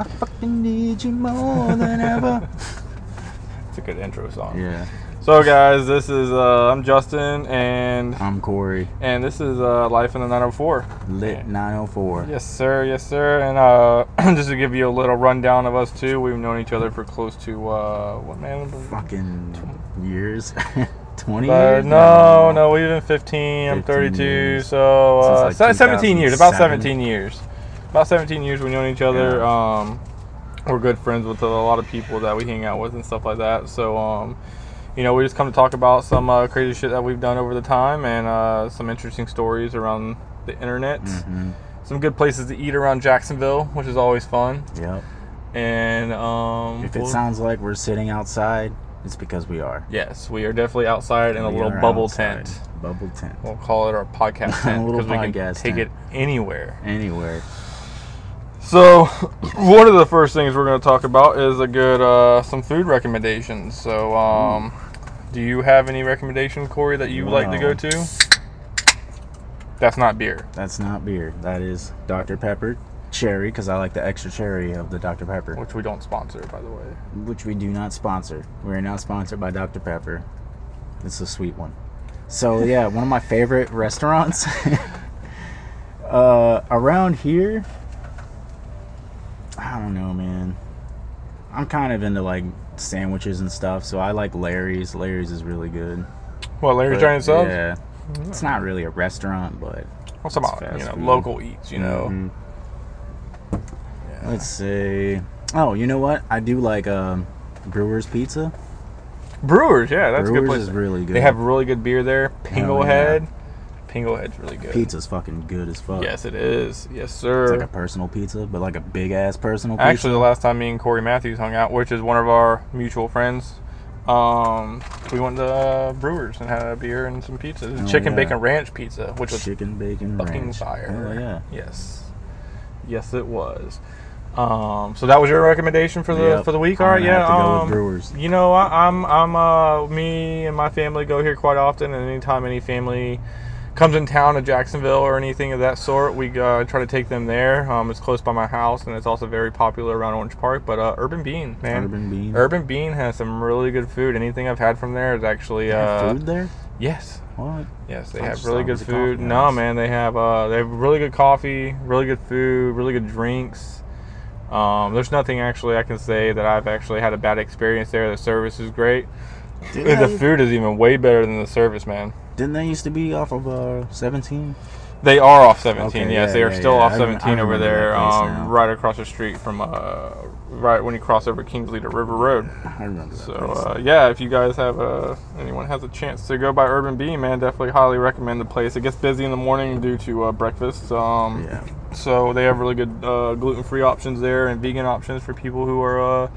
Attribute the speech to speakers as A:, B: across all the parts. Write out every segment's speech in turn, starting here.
A: I fucking need you more than ever.
B: It's a good intro song.
A: yeah,
B: So guys, this is uh, I'm Justin, and
A: I'm Corey.
B: and this is uh, Life in the 904.
A: Lit 904.
B: Yes, sir. Yes, sir. And uh, just to give you a little rundown of us too, we've known each other for close to uh, what man?
A: Fucking years. 20
B: Uh,
A: years?
B: no, no, we've been 15. I'm 32,
A: years.
B: so uh,
A: like,
B: 17 years. About 17 years. About 17 years we've known each other.
A: Yeah.
B: Um, we're good friends with a lot of people that we hang out with and stuff like that. So, um, you know, we just come to talk about some uh, crazy shit that we've done over the time and uh, some interesting stories around the internet.
A: Mhm.
B: Some good places to eat around Jacksonville, which is always fun.
A: Yep.
B: And um,
A: If it
B: we'll-
A: sounds like we're sitting outside, it's because we are.
B: yes, we are definitely outside in a little bubble
A: outside.
B: tent.
A: Bubble tent.
B: We'll call it our podcast tent because we can take
A: tent.
B: it anywhere.
A: Anywhere.
B: So, one of the first things we're going to talk about is a good uh, some food recommendations. So, um, do you have any recommendation, Corey, that you like to go to? That's not beer.
A: That's not beer. That is Dr. Pepper. Cherry, because I like the extra cherry of the Dr. Pepper,
B: which we don't sponsor, by the way.
A: which we do not sponsor. We're not sponsored by Dr. Pepper. It's a sweet one. So, yeah, one of my favorite restaurants uh, around here. I don't know, man. I'm kind of into like sandwiches and stuff, so I like Larry's. Larry's is really good.
B: Well, Larry's
A: But,
B: Giant Subs.
A: Yeah. It's not really a restaurant, but
B: What's about you know
A: food.
B: local eats? You know.
A: Mhm.
B: Yeah.
A: Let's see. Oh, you know what? I do like um, Brewer's Pizza.
B: Brewers, yeah, that's a good
A: Brewers
B: place.
A: is really good.
B: They have really good beer there.
A: yeah.
B: Pinglehead. Pinglehead's really good.
A: pizza's fucking good as fuck.
B: Yes, it is. Yes, sir.
A: It's like a personal pizza, but like a big ass personal pizza.
B: Actually, the last time me and Corey Matthews hung out, which is one of our mutual friends, um, we went to uh, Brewers and had a beer and some pizza.
A: Oh,
B: Chicken
A: yeah.
B: bacon ranch pizza, which was
A: chicken bacon
B: fucking
A: ranch.
B: fire.
A: Hell yeah.
B: Yes. Yes, it was. Um, so that was your recommendation for the
A: Yep.
B: for the week. All right, yeah.
A: have to go with
B: um,
A: Brewers.
B: You know, I, I'm I'm uh me and my family go here quite often, and anytime any family comes in town to Jacksonville or anything of that sort, we uh, try to take them there. Um, it's close by my house, and it's also very popular around Orange Park. But uh, Urban Bean, man,
A: Urban Bean.
B: Urban Bean has some really good food. Anything I've had from there is actually uh,
A: food there?
B: yes,
A: What?
B: Yes, they
A: I
B: have really good food.
A: coffee
B: No,
A: house.
B: man, they have uh, they have really good coffee, really good food, really good drinks. Um, there's nothing actually I can say that I've actually had a bad experience there. The service is great. The food is even way better than the service, man.
A: Didn't they used to be off of uh, 17?
B: They are off 17.
A: Okay,
B: yes,
A: yeah,
B: they are
A: yeah,
B: still
A: yeah.
B: off
A: I I
B: 17 over there, um, right across the street from uh, right when you cross over Kingsley to River Road.
A: I remember that
B: So uh, yeah, if you guys have uh, anyone has a chance to go by Urban Bean, man, definitely highly recommend the place. It gets busy in the morning due to uh, breakfast. Um,
A: yeah.
B: So they have really good uh, gluten-free options there and vegan options for people who are uh,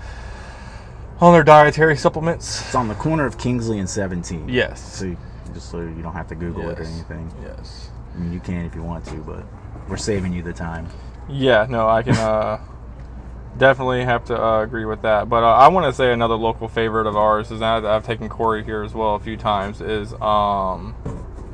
B: on their dietary supplements.
A: It's on the corner of Kingsley and 17.
B: Yes.
A: So you, just so you don't have to Google it or anything.
B: Yes.
A: I mean, you can if you want to, but we're saving you the time.
B: Yeah. No, I can uh, definitely have to uh, agree with that. But uh, I want to say another local favorite of ours is that I've taken Corey here as well a few times is um,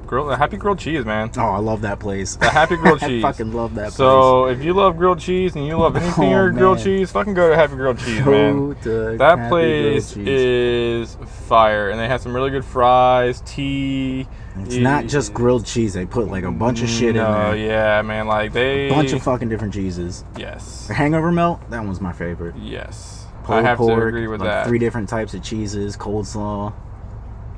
B: grill Happy Grilled Cheese, man.
A: Oh, I love that place.
B: The Happy Grilled Cheese.
A: I fucking love that
B: So if you love grilled cheese and you love oh, anything
A: Oh,
B: or grilled cheese, fucking go to Happy Grilled Cheese,
A: place.
B: man. That
A: Happy
B: place is fire, and they have some really good fries, tea.
A: It's not just eh, grilled cheese. They put like a bunch of shit
B: no,
A: in there.
B: Oh yeah, man, like they
A: A bunch of fucking different cheeses.
B: yes,
A: The hangover melt, that one's my favorite.
B: yes.
A: Pulled
B: I have
A: pork,
B: to agree with
A: like
B: that.
A: Three different types of cheeses, coleslaw,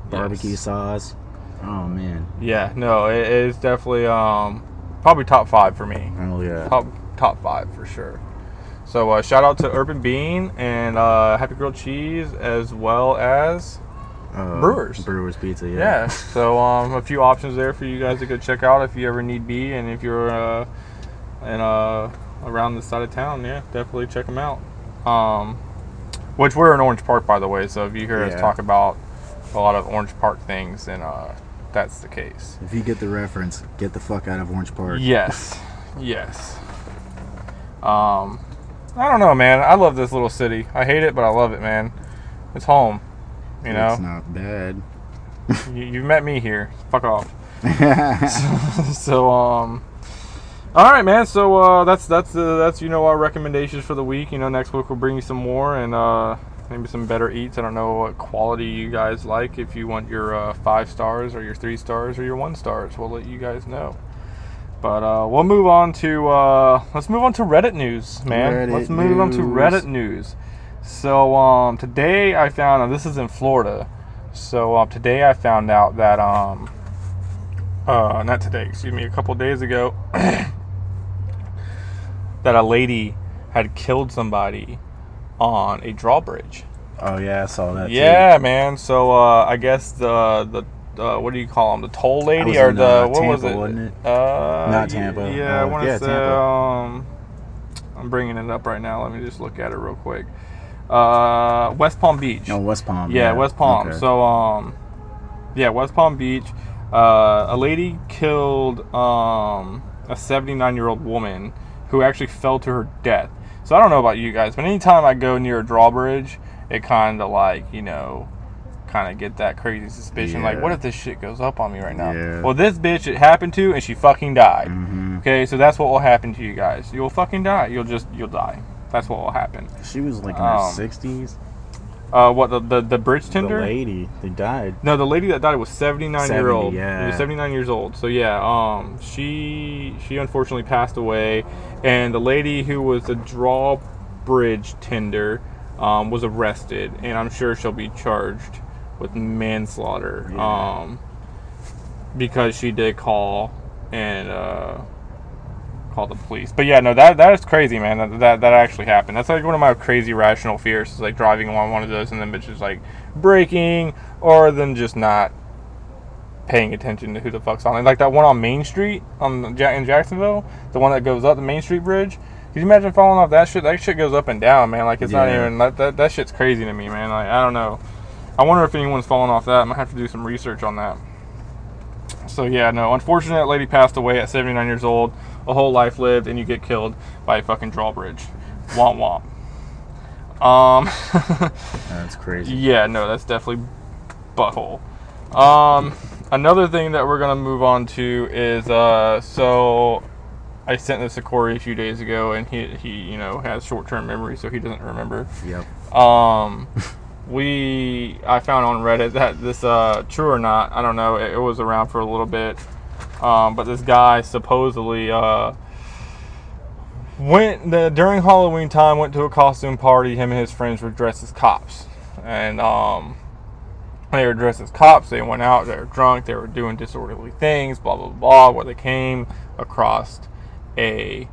A: barbecue
B: Yes.
A: sauce. Oh man.
B: Yeah, no, it is definitely um probably top five for me.
A: Oh yeah.
B: Top top five for sure. So uh, shout out to Urban Bean and uh, Happy Grilled Cheese as well as
A: Uh,
B: Brewers.
A: Brewers Pizza, yeah.
B: yeah. So um, a few options there for you guys to go check out if you ever need be, and if you're uh, in uh, around the side of town, yeah, definitely check them out. Um, which we're in Orange Park, by the way. So if you hear us talk about a lot of Orange Park things, and uh, that's the case.
A: If you get the reference, get the fuck out of Orange Park.
B: Yes, yes. Um, I don't know, man. I love this little city. I hate it, but I love it, man. It's home. You know,
A: It's not bad.
B: you, you met me here. Fuck off. so um All right, man. So uh, that's that's uh, that's you know our recommendations for the week. You know, next week we'll bring you some more and uh, maybe some better eats. I don't know what quality you guys like. If you want your uh, five stars or your three stars or your one stars, we'll let you guys know. But uh, we'll move on to uh, let's move on to Reddit news, man.
A: Reddit
B: let's move on to. Reddit news. So um, today I found and this is in Florida. So um, today I found out that um, uh, not today, excuse me, a couple days ago, that a lady had killed somebody on a drawbridge.
A: Oh yeah, I saw that. too.
B: Yeah, man. So uh, I guess the the uh, what do you call them? The toll lady or
A: in,
B: the
A: uh,
B: what was it?
A: wasn't it?
B: Uh,
A: Not Tampa.
B: Yeah, I
A: Uh,
B: want to
A: yeah,
B: say.
A: Tampa.
B: Um, I'm bringing it up right now. Let me just look at it real quick. Uh, West Palm Beach.
A: No, West Palm.
B: Yeah, West Palm.
A: Okay.
B: So, um, yeah, West Palm Beach. Uh, a lady killed um, a 79 year old woman who actually fell to her death. So I don't know about you guys, but anytime I go near a drawbridge, it kind of like you know, kind of get that crazy suspicion. Like, what if this shit goes up on me right now?
A: Yeah.
B: Well, this bitch it happened to, and she fucking died.
A: Mhm.
B: Okay, so that's what will happen to you guys. You'll fucking die. You'll just you'll die. That's what will happen.
A: She was like in
B: Um,
A: her sixties.
B: Uh, what the the, the bridge tender?
A: The lady, they died.
B: No, the lady that died was 79 year old.
A: yeah.
B: Was 79 years old. So yeah, um, she she unfortunately passed away, and the lady who was the drawbridge tender um, was arrested, and I'm sure she'll be charged with manslaughter
A: Yeah.
B: um, because she did call and uh, call the police. But yeah, no, that that is crazy, man. That, that that actually happened. That's like one of my crazy rational fears is like driving on one of those and then bitches like breaking or then just not paying attention to who the fuck's on it. Like that one on Main Street on the, in Jacksonville, the one that goes up the Main Street Bridge. Could you imagine falling off that shit? That shit goes up and down, man. Like it's not even that, that that shit's crazy to me, man. Like I don't know. I wonder if anyone's fallen off that. I might have to do some research on that. So yeah, no. Unfortunate lady passed away at 79 years old. A whole life lived, and you get killed by a fucking drawbridge. Womp womp. Um.
A: That's crazy.
B: yeah, no, that's definitely butthole. Um, another thing that we're gonna move on to is uh, so I sent this to Corey a few days ago, and he he you know has short term memory, so he doesn't remember.
A: Yep.
B: Um, we I found on Reddit that this uh true or not I don't know it, it was around for a little bit, um, but this guy supposedly uh went the during Halloween time went to a costume party. Him and his friends were dressed as cops, and um. They were dressed as cops. They went out. They were drunk. They were doing disorderly things. Blah blah blah. Where they came across a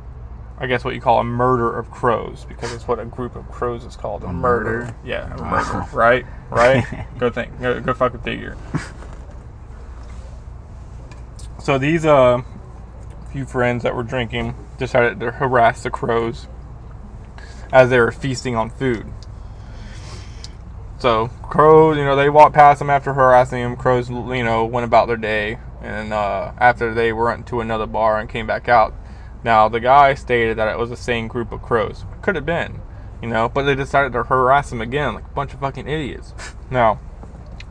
B: I guess what you call a murder of crows because it's what a group of crows is called. A,
A: A
B: murder.
A: murder?
B: Yeah, a murder. Right? Right? go think. Go, go fucking figure. So these uh few friends that were drinking decided to harass the crows as they were feasting on food. So crows, you know, they walked past them after harassing them. Crows, you know, went about their day, and uh, after they went to another bar and came back out. Now the guy stated that it was the same group of crows. Could have been, you know, but they decided to harass him again, like a bunch of fucking idiots. Now,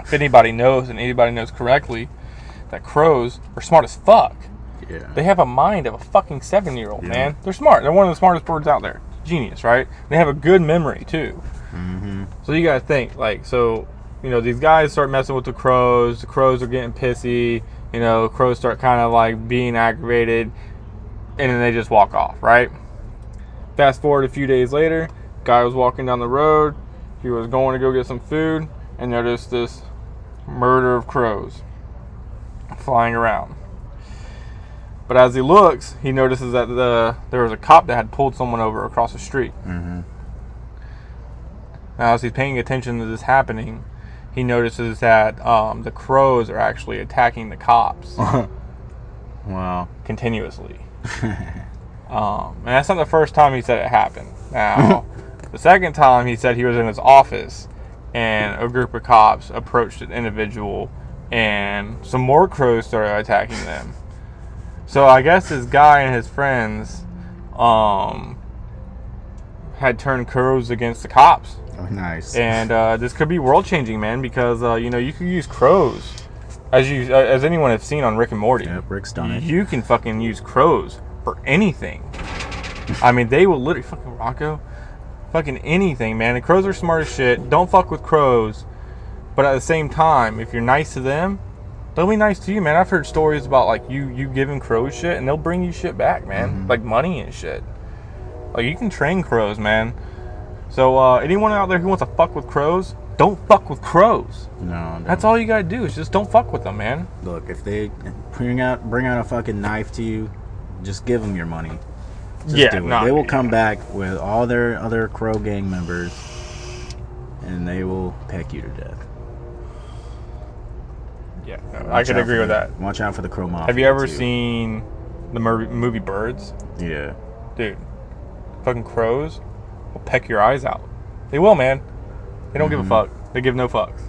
B: if anybody knows and anybody knows correctly, that crows are smart as fuck.
A: Yeah.
B: They have a mind of a fucking seven year old,
A: Yeah.
B: man. They're smart. They're one of the smartest birds out there. Genius, right? They have a good memory, too.
A: mm-hmm.
B: So you gotta think, like, so, you know, these guys start messing with the crows. The crows are getting pissy. You know, crows start kind of like being aggravated. And then they just walk off, right? Fast forward a few days later, guy was walking down the road. He was going to go get some food and noticed this murder of crows flying around. But as he looks, he notices that the there was a cop that had pulled someone over across the street.
A: Mm-hmm.
B: Now, as he's paying attention to this happening, he notices that um, the crows are actually attacking the cops
A: wow.
B: continuously. Um, and that's not the first time he said it happened. Now, the second time he said he was in his office and a group of cops approached an individual and some more crows started attacking them. So I guess this guy and his friends um, had turned crows against the cops.
A: Oh, nice.
B: and uh, this could be world changing, man, because uh, you know you could use crows, as you uh, as anyone has seen on Rick and Morty.
A: yeah, Rick's done it.
B: You can fucking use crows for anything. I mean, they will literally fucking Rocco, fucking anything, man. And crows are smart as shit. Don't fuck with crows, but at the same time, if you're nice to them, they'll be nice to you, man. I've heard stories about like you you giving crows shit, and they'll bring you shit back, man, like money and shit. Like you can train crows, man. So uh, anyone out there who wants to fuck with crows, don't fuck with crows.
A: No,
B: That's all you gotta do is just don't fuck with them, man.
A: Look, if they bring out bring out a fucking knife to you, just give them your money. Just
B: Yeah,
A: do it.
B: nah,
A: they will
B: yeah.
A: come back with all their other crow gang members, and they will peck you to death.
B: Yeah, I could agree
A: for
B: with
A: the-
B: that.
A: Watch out for the crow mafia.
B: Have you ever
A: too.
B: seen the movie Birds?
A: Yeah.
B: Dude, fucking crows will peck your eyes out. They will, man. They don't give a
A: Mhm.
B: fuck. They give no fucks.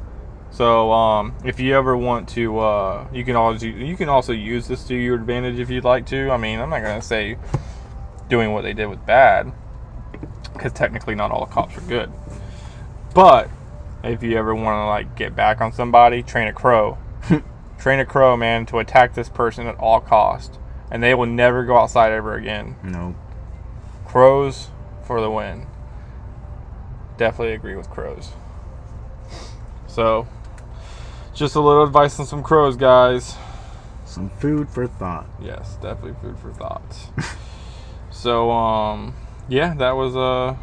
B: So, um, if you ever want to, uh, you can always you can also use this to your advantage if you'd like to. I mean, I'm not gonna say doing what they did was bad, because technically not all cops are good. But if you ever want to like get back on somebody, train a crow. Train a crow, man, to attack this person at all cost, and they will never go outside ever again.
A: No.
B: Crows for the win. Definitely agree with crows. So, just a little advice on some crows, guys.
A: Some food for thought.
B: Yes, definitely food for thought. so, um, yeah, that was uh,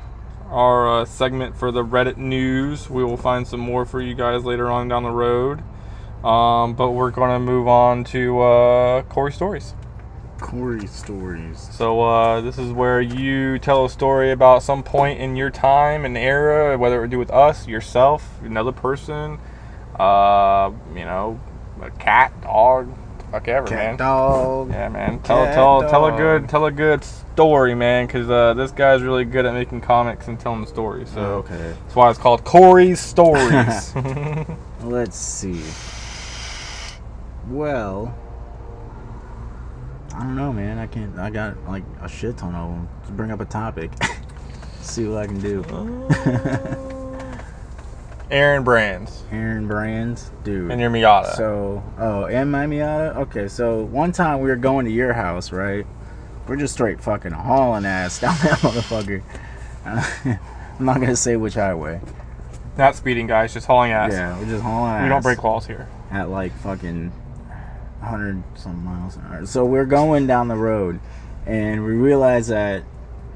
B: our uh, segment for the Reddit news. We will find some more for you guys later on down the road. Um, but we're going to move on to uh, Corey Stories.
A: Corey stories.
B: So uh, this is where you tell a story about some point in your time and era, whether it would do with us, yourself, another person, uh, you know, a cat, dog, fuck ever,
A: Cat
B: man.
A: dog.
B: Yeah, man. Tell
A: Cat
B: tell tell a good tell a good story, man, because uh, this guy's really good at making comics and telling stories. So
A: Okay.
B: that's why it's called Corey's Stories.
A: Let's see. Well, I don't know, man. I can't. I got like a shit ton of them. Just bring up a topic. see what I can do. Oh.
B: Aaron Brands
A: Aaron Brands, dude.
B: and your Miata.
A: So, oh, and my Miata. Okay, so one time we were going to your house, right? We're just straight fucking hauling ass down that motherfucker. I'm not gonna say which highway.
B: Not speeding, guys, just hauling ass.
A: Yeah, we're just hauling ass.
B: We don't break laws here.
A: at like fucking 100 some miles an hour. So we're going down the road and we realize that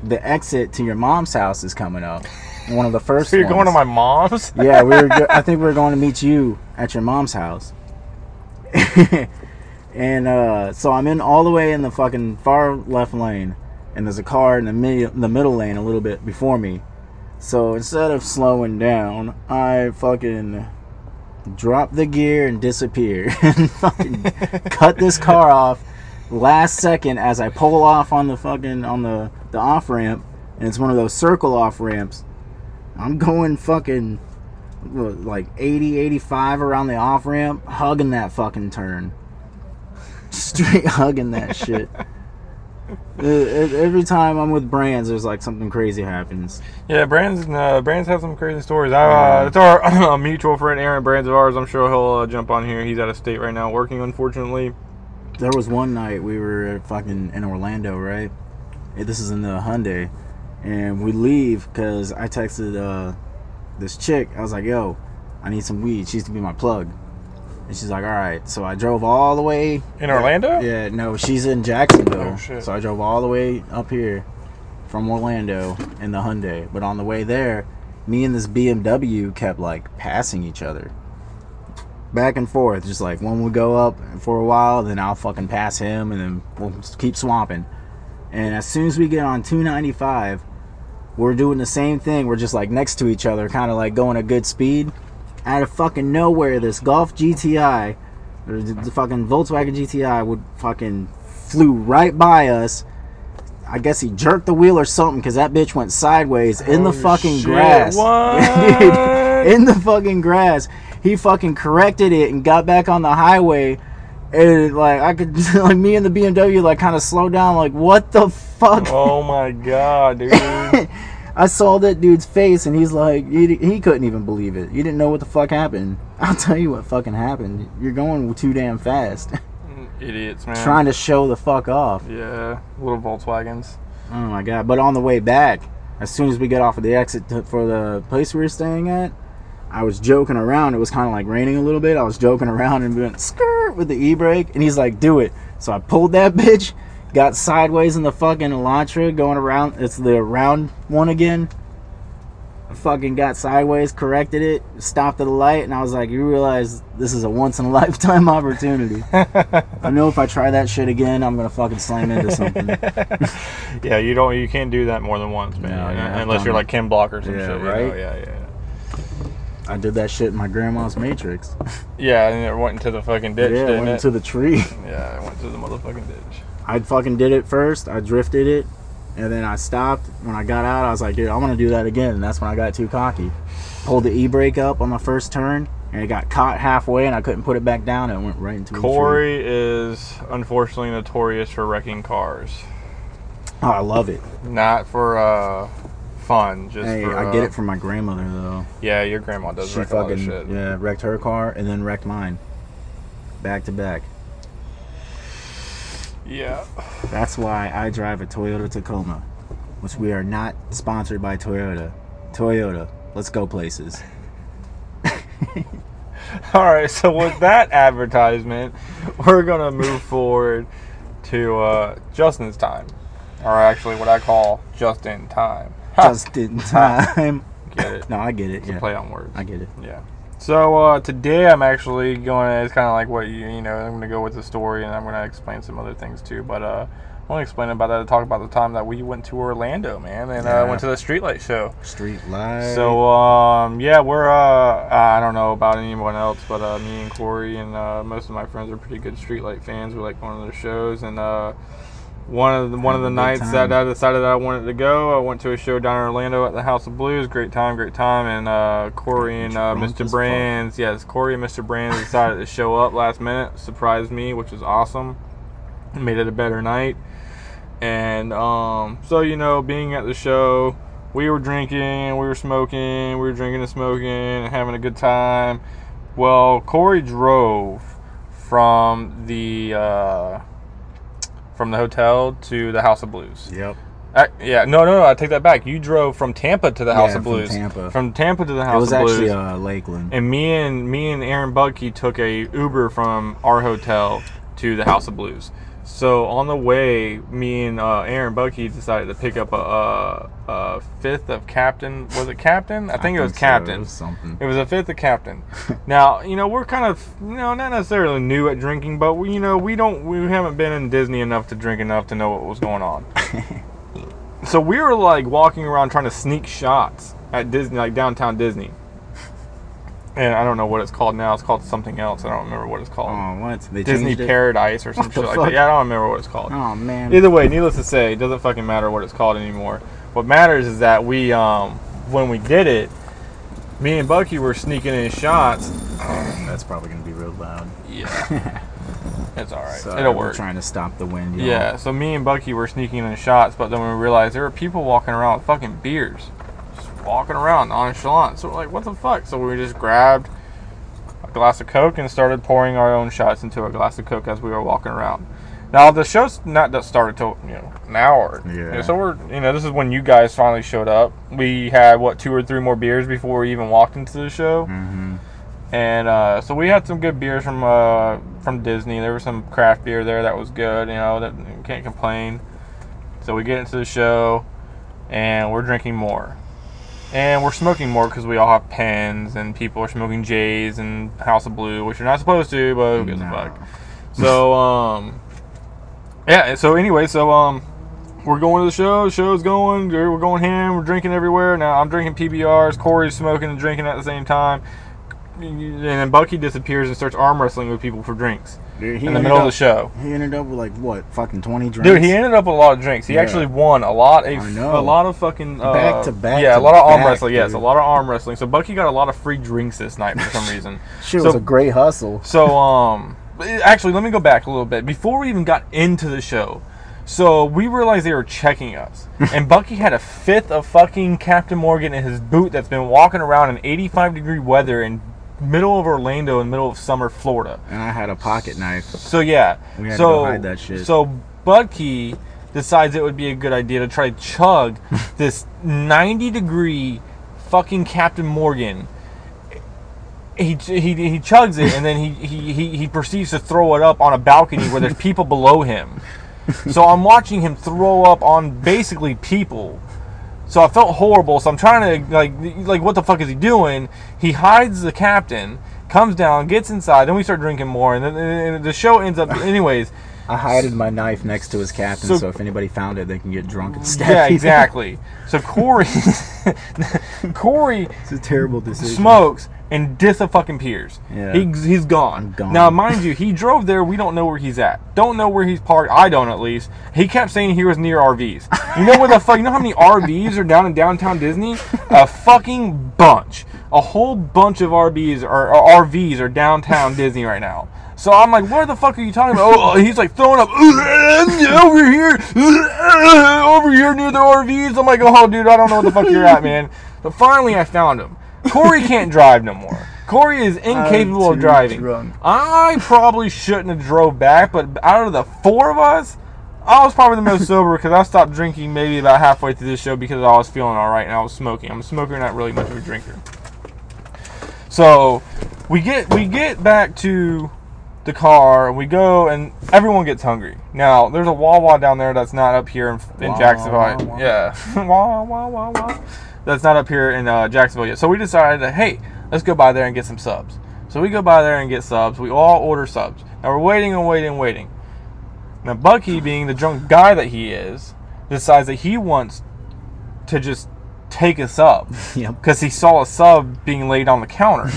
A: the exit to your mom's house is coming up. One of the first
B: So you're going to my mom's?
A: Yeah, we were go- I think we were going to meet you at your mom's house. and uh, so I'm in all the way in the fucking far left lane and there's a car in the mid- the middle lane a little bit before me. So instead of slowing down, I fucking drop the gear and disappear and fucking cut this car off last second as I pull off on the fucking on the the off ramp and it's one of those circle off ramps. I'm going fucking like 80 85 around the off ramp hugging that fucking turn. Straight hugging that shit. Uh, e- Every time I'm with Brands, there's like something crazy happens.
B: Yeah, Brands uh, Brands have some crazy stories. Uh,
A: Yeah.
B: It's our mutual friend Aaron Brands of ours. I'm sure he'll uh, jump on here. He's out of state right now working, unfortunately.
A: There was one night we were fucking in Orlando, right? This is in the Hyundai, and we leave because I texted uh, this chick. I was like, "Yo, I need some weed." She used to be my plug, and she's like, "All right." So I drove all the way
B: In Orlando?
A: Yeah, no, she's in Jacksonville.
B: Oh, shit.
A: So I drove all the way up here from Orlando in the Hyundai. But on the way there, me and this BMW kept like passing each other. Back and forth, just like one would go up for a while, then I'll fucking pass him, and then we'll keep swamping. And as soon as we get on 295, we're doing the same thing. We're just like next to each other, kind of like going a good speed. Out of fucking nowhere, this Golf GTI, or the, fucking Volkswagen GTI, would fucking flew right by us. I guess he jerked the wheel or something because that bitch went sideways in the
B: oh,
A: fucking
B: shit,
A: grass. in the fucking grass. He fucking corrected it and got back on the highway. And like I could, like me and the BMW, like kind of slowed down. Like what the fuck?
B: Oh my god, dude.
A: I saw that dude's face, and he's like, he, he couldn't even believe it. He didn't know what the fuck happened. I'll tell you what fucking happened. You're going too damn fast.
B: Mm, idiots, man.
A: trying to show the fuck off.
B: Yeah, little Volkswagens.
A: Oh my god! But on the way back, as soon as we get off of the exit to, for the place we were staying at, I was joking around. It was kind of like raining a little bit. I was joking around and went skirt with the e brake, and he's like, "Do it." So I pulled that bitch, got sideways in the fucking Elantra, going around. It's the round one again. I fucking got sideways, corrected it, stopped at a light, and I was like, "You realize this is a once in a lifetime opportunity." I know if I try that shit again, I'm gonna fucking slam into something.
B: yeah, you don't. You can't do that more than once, man.
A: No, yeah,
B: unless you're like Ken Block or some
A: Yeah,
B: shit. you know?
A: right?
B: Yeah, yeah.
A: I did that shit in my grandma's Matrix.
B: Yeah, and it went into the fucking ditch,
A: yeah,
B: didn't
A: went
B: it?
A: into the tree.
B: yeah, it went to the motherfucking ditch.
A: I fucking did it first. I drifted it, and then I stopped. When I got out, I was like, dude, I want to do that again. And that's when I got too cocky. Pulled the e brake up on my first turn, and it got caught halfway, and I couldn't put it back down, and it went right into the.
B: Corey is unfortunately notorious for wrecking cars.
A: Oh, I love it.
B: Not for uh, fun, just
A: Hey,
B: for.
A: I get
B: uh,
A: it from my grandmother though.
B: Yeah, your grandma does
A: she
B: wreck a lot of
A: fucking
B: shit.
A: yeah wrecked her car and then wrecked mine, back to back.
B: Yeah.
A: That's why I drive a Toyota Tacoma, which we are not sponsored by Toyota. Toyota, let's go places.
B: All right, so with that advertisement, we're gonna move forward to uh, Justin's time, or actually what I call just in time.
A: Just in time.
B: get it?
A: No, I get it.
B: It's
A: Yeah,
B: play on words.
A: I get it.
B: Yeah. So uh, today I'm actually going. to It's kind of like what you you know. I'm going to go with the story, and I'm going to explain some other things too. But uh, I want to explain about that. To talk about the time that we went to Orlando, man, and
A: Yeah.
B: uh, went to the Streetlight Show.
A: Streetlight.
B: So um, yeah, we're uh, I don't know about anyone else, but uh, me and Corey and uh, most of my friends are pretty good Streetlight fans. We like going to their shows, and uh, one of the one of the nights
A: time.
B: that I decided I wanted to go, I went to a show down in Orlando at the House of Blues. Great time, great time, and uh, Corey and uh, Mr. Brands, yes, Corey and Mr. Brands decided to show up last minute, surprised me, which was awesome. Made it a better night. And um, so, you know, being at the show, we were drinking, we were smoking, we were drinking and smoking and having a good time. Well, Corey drove from the uh, from the hotel to the House of Blues.
A: Yep.
B: Uh, yeah, no, no, no, I take that back. You drove from Tampa to the House
A: Yeah,
B: of
A: from
B: Blues.
A: Tampa.
B: From Tampa to the
A: It
B: House
A: was
B: of Blues.
A: Actually uh, Lakeland.
B: And me and me and Aaron Budke took a Uber from our hotel to the House of Blues. So on the way, me and uh, Aaron Budke decided to pick up a, a, a fifth of Captain. Was it Captain? I think it was
A: so.
B: Captain.
A: It was something.
B: It was a fifth of Captain. now, you know, we're kind of, you know, not necessarily new at drinking, but we, you know, we don't, we haven't been in Disney enough to drink enough to know what was going on. so we were like walking around trying to sneak shots at Disney, like downtown Disney. And I don't know what it's called now. It's called something else. I don't remember what it's called.
A: Oh, what? They
B: Disney? Paradise or some shit like that. Yeah, I don't remember what it's called.
A: Oh man.
B: Either way, needless to say, it doesn't fucking matter what it's called anymore. What matters is that we, um, when we did it, me and Bucky were sneaking in shots.
A: That's probably gonna be real loud.
B: Yeah, it's all right.
A: Sorry,
B: It'll
A: we're
B: work.
A: Trying to stop the wind. y'all.
B: Yeah, so me and Bucky were sneaking in shots, but then we realized there were people walking around with fucking beers, walking around nonchalant. So we're like, what the fuck? So we just grabbed a glass of Coke and started pouring our own shots into a glass of Coke as we were walking around. Now the show's not that started till you know an hour.
A: Yeah.
B: You know, so we're you know this is when you guys finally showed up. We had what two or three more beers before we even walked into the show.
A: Mm-hmm.
B: And uh, so we had some good beers from uh, from Disney. There was some craft beer there that was good. You know, that can't complain. So we get into the show, and we're drinking more, and we're smoking more because we all have pens, and people are smoking J's and House of Blue, which you're not supposed to, but who gives a fuck? So um, yeah. So anyway, so um, we're going to the show. The show's going. We're going ham. We're drinking everywhere. Now I'm drinking PBRs. Corey's smoking and drinking at the same time. And then Bucky disappears and starts arm wrestling with people for drinks
A: Dude, he
B: in the middle of the show.
A: He ended up with like what, fucking twenty drinks.
B: Dude, he ended up with a lot of drinks. He
A: Yeah.
B: actually won a lot. A,
A: I know.
B: a lot of fucking uh,
A: Back to back
B: Yeah, a lot of arm
A: back,
B: wrestling. Yes, a lot of arm wrestling. So Bucky got a lot of free drinks this night for some reason.
A: Shit
B: so-
A: was a great hustle.
B: So, um, actually, let me go back a little bit. Before we even got into the show, so we realized they were checking us. and Bucky had a fifth of fucking Captain Morgan in his boot that's been walking around in 85 degree weather in middle of Orlando, in the middle of summer Florida.
A: And I had a pocket knife.
B: So yeah,
A: We had to
B: so
A: go hide that shit.
B: so Budkey decides it would be a good idea to try to chug this 90 degree fucking Captain Morgan. He, he, he chugs it and then he, he, he, he proceeds to throw it up on a balcony where there's people below him. So I'm watching him throw up on basically people. So I felt horrible. So I'm trying to like like what the fuck is he doing? He hides the captain, comes down, gets inside, then we start drinking more, and then and the show ends up anyways.
A: I hided my knife next to his captain,
B: So-
A: so, if anybody found it, they can get drunk and stab
B: Yeah, exactly. So Corey, Corey
A: It's a terrible decision.
B: smokes and disappears.
A: Yeah.
B: He, he's gone.
A: Gone.
B: Now, mind you, he drove there. We don't know where he's at. Don't know where he's parked. I don't, at least. He kept saying he was near RVs. You know where the fuck? You know how many RVs are down in downtown Disney? A fucking bunch. A whole bunch of RVs are uh, or RVs are downtown Disney right now. So I'm like, what the fuck are you talking about? Oh, he's like throwing up over here, over here near the RVs. I'm like, oh, dude, I don't know what the fuck you're at, man. But finally, I found him. Corey can't drive no more. Corey is incapable of driving.
A: drunk.
B: I probably shouldn't have drove back, but out of the four of us, I was probably the most sober because I stopped drinking maybe about halfway through this show because I was feeling all right and I was smoking. I'm a smoker, not really much of a drinker. So we get we get back to the car and we go and everyone gets hungry. Now there's a Wawa down there that's not up here in, in Jacksonville. Yeah, wah wah. That's not up here in uh, Jacksonville yet. So we decided that hey, let's go by there and get some subs. So we go by there and get subs. We all order subs. Now we're waiting and waiting and waiting. Now Bucky, being the drunk guy that he is, decides that he wants to just take a sub
A: Yep.
B: because he saw a sub being laid on the counter.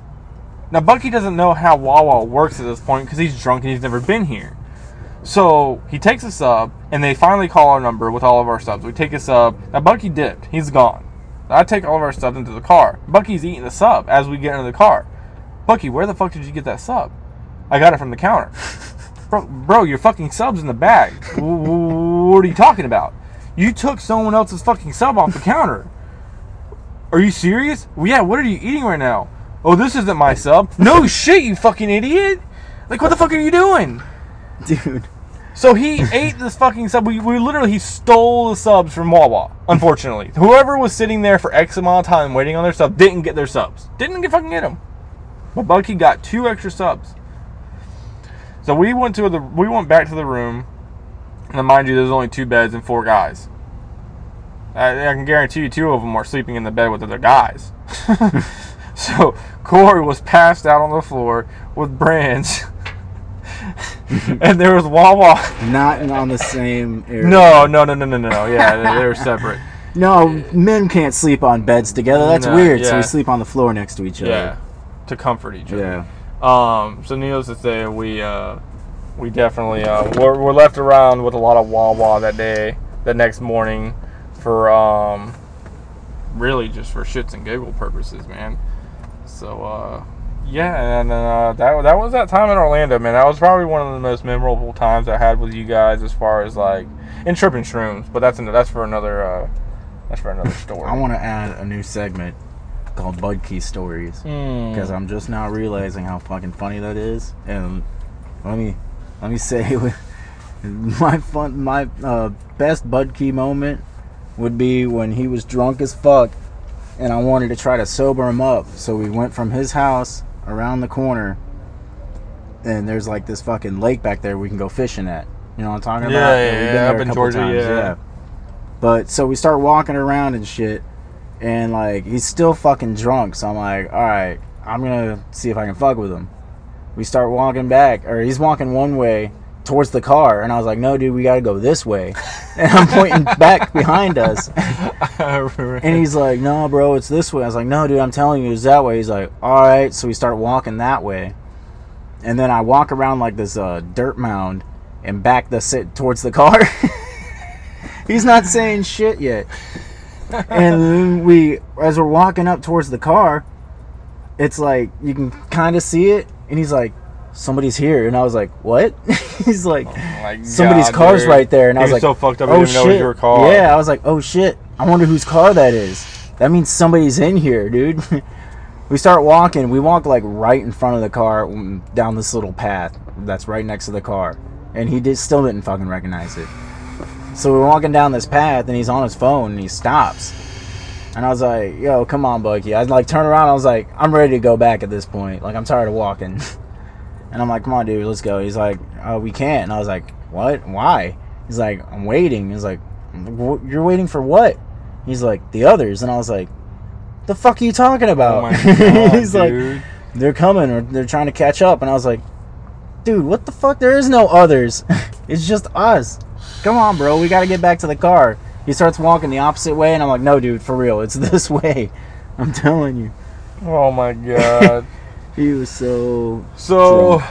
B: now Bucky doesn't know how Wawa works at this point because he's drunk and he's never been here. So he takes a sub, and they finally call our number with all of our subs. We take a sub. Now Bucky dipped; he's gone. I take all of our subs into the car. Bucky's eating the sub as we get into the car. Bucky, where the fuck did you get that sub? I got it from the counter. Bro, bro, your fucking sub's in the bag. What are you talking about? You took someone else's fucking sub off the counter. Are you serious? Well, yeah, what are you eating right now? Oh, this isn't my sub. No shit, you fucking idiot. Like, what the fuck are you doing?
A: Dude.
B: So he ate this fucking sub. We, we literally, he stole the subs from Wawa, unfortunately. Whoever was sitting there for X amount of time waiting on their sub didn't get their subs. Didn't get fucking get them. But Bucky got two extra subs. So we went to the, we went back to the room. And mind you, there's only two beds and four guys. I, I can guarantee you two of them are sleeping in the bed with other guys. so Corey was passed out on the floor with brands. and there was Wawa.
A: Not on the same area.
B: No, no, no, no, no, no. Yeah, they, were separate.
A: No, men can't sleep on beds together. That's
B: No,
A: weird. So we sleep on the floor next to each
B: Yeah,
A: other.
B: to comfort each other.
A: Yeah.
B: Um. So needless to say, we uh, we definitely uh, we're, we're left around with a lot of Wawa that day, the next morning, for um, really just for shits and giggle purposes, man. So uh, yeah, and uh, that that was that time in Orlando, man. That was probably one of the most memorable times I had with you guys, as far as like and tripping shrooms. But that's an, that's for another uh, that's for another story.
A: I want to add a new segment called Bud Key Stories
B: Mm.
A: because I'm just now realizing how fucking funny that is. And let me let me say, my fun, my uh, best Bud Key moment would be when he was drunk as fuck, and I wanted to try to sober him up. So we went from his house around the corner, and there's like this fucking lake back there we can go fishing at. You know what I'm talking
B: Yeah,
A: about?
B: yeah,
A: we've been
B: yeah, up in Georgia,
A: times,
B: yeah.
A: But so we start walking around and shit, and like he's still fucking drunk. So I'm like, all right, I'm gonna see if I can fuck with him. We start walking back, or he's walking one way towards the car, and I was like, no, dude, we gotta go this way. And I'm pointing back behind us, and he's like, no, bro, it's this way. I was like, no, dude, I'm telling you, it's that way. He's like, all right. So we start walking that way, and then I walk around like this uh, dirt mound and back the sit towards the car. he's not saying shit yet. and we, as we're walking up towards the car, it's like you can kind of see it, and he's like, "Somebody's here," and I was like, "What?" he's like, oh
B: Like,
A: "Somebody's
B: God,
A: car's
B: dude.
A: right there," and I
B: He
A: was like,
B: so fucked up. I
A: "Oh
B: didn't even know it was
A: shit!"
B: your car.
A: Yeah, I was like, "Oh shit!" I wonder whose car that is. That means somebody's in here, dude. we start walking. We walk like right in front of the car down this little path that's right next to the car, and he did still didn't fucking recognize it. So we're walking down this path, and he's on his phone, and he stops. And I was like, "Yo, come on, Bucky." I like turn around. I was like, "I'm ready to go back at this point. Like I'm tired of walking." and I'm like, "Come on, dude, let's go." He's like, "Oh, we can't." And I was like, "What? Why?" He's like, "I'm waiting." He's like, "You're waiting for what?" He's like, "The others." And I was like, "The fuck are you talking about?"
B: Oh my god,
A: he's like, "They're coming, or they're trying to catch up." And I was like, "Dude, what the fuck? There is no others. it's just us. Come on, bro. We got to get back to the car." He starts walking the opposite way, and I'm like, "No, dude, for real. It's this way." I'm telling you.
B: oh my god.
A: He was so
B: So,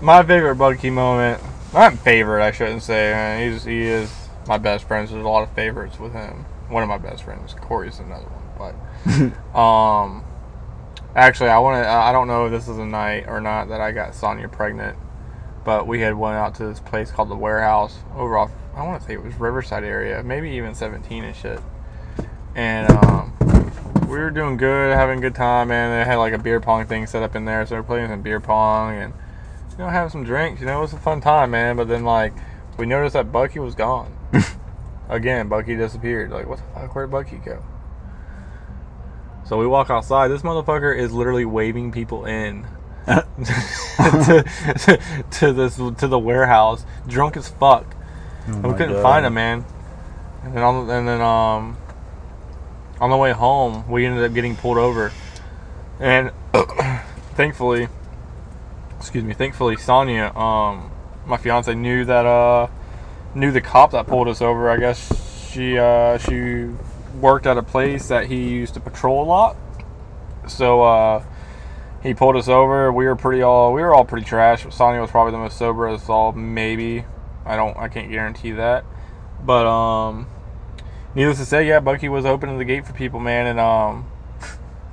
B: my favorite Bucky moment, not favorite, I shouldn't say. He's he is my best friend. So there's a lot of favorites with him. One of my best friends, Corey's another one. But, um, actually, I want to. I don't know if this is a night or not that I got Sonya pregnant, but we had went out to this place called the Warehouse over off. I want to say it was Riverside area, maybe even 17 and shit. And um, we were doing good, having a good time, man. They had like a beer pong thing set up in there, so we are playing some beer pong and you know having some drinks. You know, it was a fun time, man. But then like we noticed that Bucky was gone. Again, Bucky disappeared. Like what the fuck? Where did Bucky go? So we walk outside. This motherfucker is literally waving people in to, to this to the warehouse, drunk as fuck.
A: Oh
B: And we couldn't
A: God.
B: find him, man. And then and then um on the way home, we ended up getting pulled over, and thankfully, excuse me, thankfully Sonia, um, my fiance knew that uh knew the cop that pulled us over. I guess she uh she worked at a place that he used to patrol a lot, so uh. He pulled us over. We were pretty all we were all pretty trash. Sonia was probably the most sober of us all, maybe. I don't I can't guarantee that. But um needless to say, yeah, Bucky was opening the gate for people, man, and um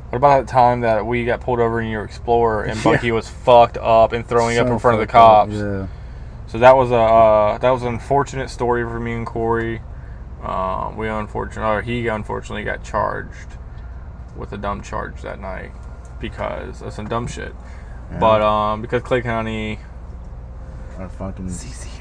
B: what about that time that we got pulled over in your Explorer and
A: Yeah.
B: Bucky was fucked up and throwing up in front of the
A: fucked up,
B: cops?
A: Yeah.
B: So that was a uh, that was an unfortunate story for me and Corey. Um, we unfortunately, or he unfortunately got charged with a dumb charge that night because of some dumb shit.
A: Yeah.
B: But um, because Clay County
A: Our fucking
B: sucks.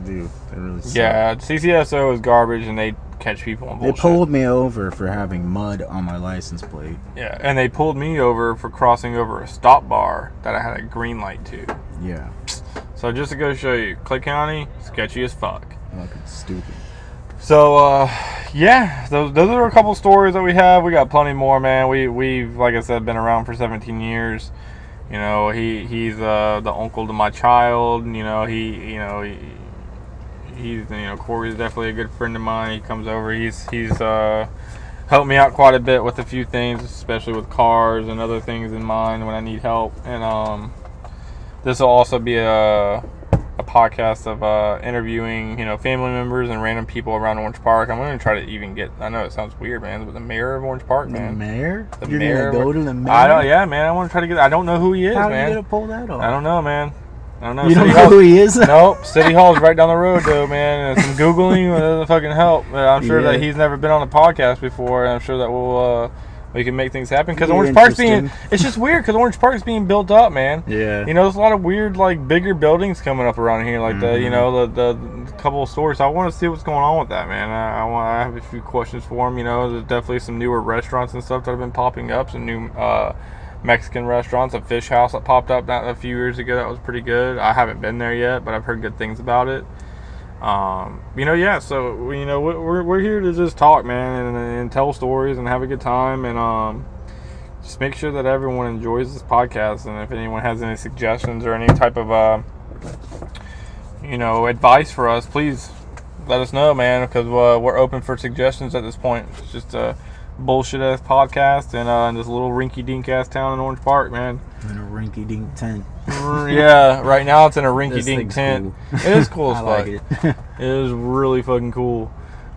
A: They do. They really suck.
B: Yeah, CCSO is garbage, and they catch people on
A: They pulled me over for having mud on my license plate.
B: yeah, and they pulled me over for crossing over a stop bar that I had a green light to.
A: Yeah.
B: So just to go show you, Clay County sketchy as fuck.
A: Fucking stupid.
B: So uh, yeah, those those are a couple stories that we have. We got plenty more, man. We we've like I said been around for 17 years. You know, he he's uh, the uncle to my child. You know, he you know he, he's you know Corey's definitely a good friend of mine. He comes over. He's he's uh, helped me out quite a bit with a few things, especially with cars and other things in mind when I need help. And um, this will also be a a podcast of uh, interviewing, you know, family members and random people around Orange Park. I'm going to try to even get. I know it sounds weird, man, but the mayor of Orange Park, man.
A: The mayor?
B: The
A: You're
B: mayor
A: gonna
B: of-
A: go to the mayor?
B: I don't. Yeah, man. I want to try to get. I don't know who he is,
A: How are you gonna pull that off?
B: I don't know, man. I don't know.
A: You don't know
B: Hall-
A: who he is?
B: Nope. City Hall's right down the road, though, man. And some googling doesn't fucking help. But I'm sure that he's never been on a podcast before, and I'm sure that we'll uh, we can make things happen because Orange Park's being it's just weird because Orange Park's being built up, man.
A: Yeah.
B: You know, there's a lot of weird, like, bigger buildings coming up around here, like the, you
A: Mhm.
B: know, the, the couple of stores. I want to see what's going on with that, man. I, I want, I have a few questions for him. You know, there's definitely some newer restaurants and stuff that have been popping up. Some new uh, Mexican restaurants, a fish house that popped up a few years ago. That was pretty good. I haven't been there yet, but I've heard good things about it. Um, you know, yeah. So you know, we- we're we're here to just talk, man, and, and tell stories and have a good time, and um, just make sure that everyone enjoys this podcast and if anyone has any suggestions or any type of uh, you know advice for us please let us know man because uh, we're open for suggestions at this point it's just a bullshit ass podcast in, uh, in this little rinky dink ass town in orange park man
A: In a rinky dink tent.
B: yeah right now it's in a rinky dink tent
A: cool.
B: it is cool as
A: I
B: fuck
A: like it.
B: it is really fucking cool.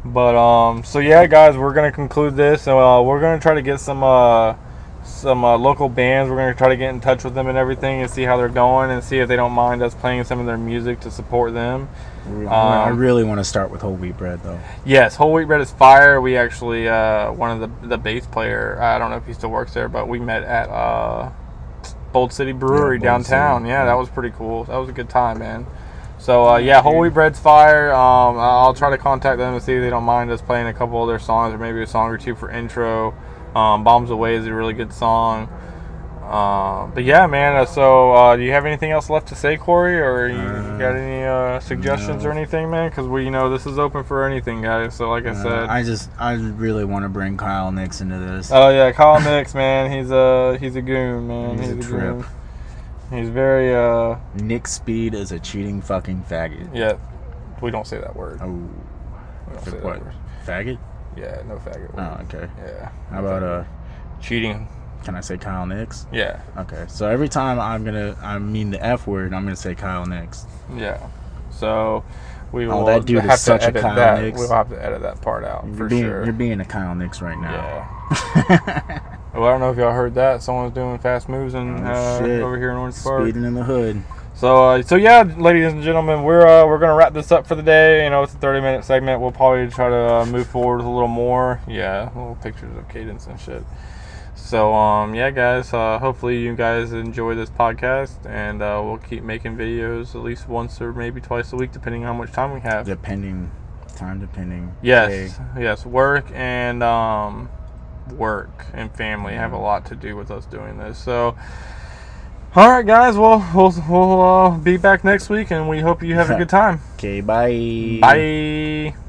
B: But um, so yeah, guys, we're gonna conclude this. So uh, we're gonna try to get some uh, some uh, local bands. We're gonna try to get in touch with them and everything, and see how they're going, and see if they don't mind us playing some of their music to support them.
A: I
B: Um,
A: really want to start with whole wheat bread though.
B: Yes, whole wheat bread is fire. We actually uh, one of the the bass player. I don't know if he still works there, but we met at uh, Bold City Brewery
A: Yeah, Bold
B: downtown.
A: City,
B: Yeah,
A: yeah.
B: that was pretty cool. That was a good time, man. So uh, yeah, whole wheat bread's fire. Um, I'll try to contact them and see if they don't mind us playing a couple of their songs or maybe a song or two for intro. Um, Bombs Away is a really good song. Uh, but yeah, man. Uh, so, uh, do you have anything else left to say, Corey, or you,
A: Uh,
B: got any uh, suggestions
A: no.
B: or anything, man? Because we, you know, this is open for anything, guys. So, like I
A: Uh,
B: said,
A: I just I really want to bring Kyle Nix into this.
B: oh yeah, Kyle Nix, man, he's a he's a goon, man.
A: He's a trip.
B: goon. He's very uh,
A: Nick Speed is a cheating fucking faggot.
B: yeah. We don't say that word.
A: Oh,
B: We don't say that
A: what?
B: word.
A: Faggot?
B: Yeah, no faggot. Word.
A: Oh, okay.
B: Yeah.
A: How about uh?
B: cheating?
A: Can I say Kyle Nix?
B: Yeah,
A: Okay, so every time I'm gonna I mean the F word, I'm gonna say Kyle Nix.
B: yeah. So we
A: Oh,
B: will
A: that dude is
B: have
A: such
B: to
A: a
B: edit
A: Kyle
B: that.
A: Nix.
B: We'll have to edit that part out
A: You're
B: for
A: being
B: sure.
A: you're being a Kyle Nix right now.
B: Yeah. Well, I don't know if y'all heard that. Someone's doing fast moves in,
A: Oh,
B: uh, over here in Orange Park.
A: Speeding in the hood.
B: So, uh, so yeah, ladies and gentlemen, we're uh, we're gonna wrap this up for the day. You know, it's a 30 minute segment. We'll probably try to uh, move forward with a little more. Yeah, little pictures of cadence and shit. So, um, yeah, guys. Uh, hopefully, you guys enjoy this podcast, and uh, we'll keep making videos at least once or maybe twice a week, depending on how much time we have.
A: Depending, time depending.
B: Yes,
A: day.
B: yes. Work and um, work and family have a lot to do with us doing this. So, all right, guys. Well, we'll we'll uh, be back next week, and we hope you have a good time.
A: Okay, bye.
B: Bye.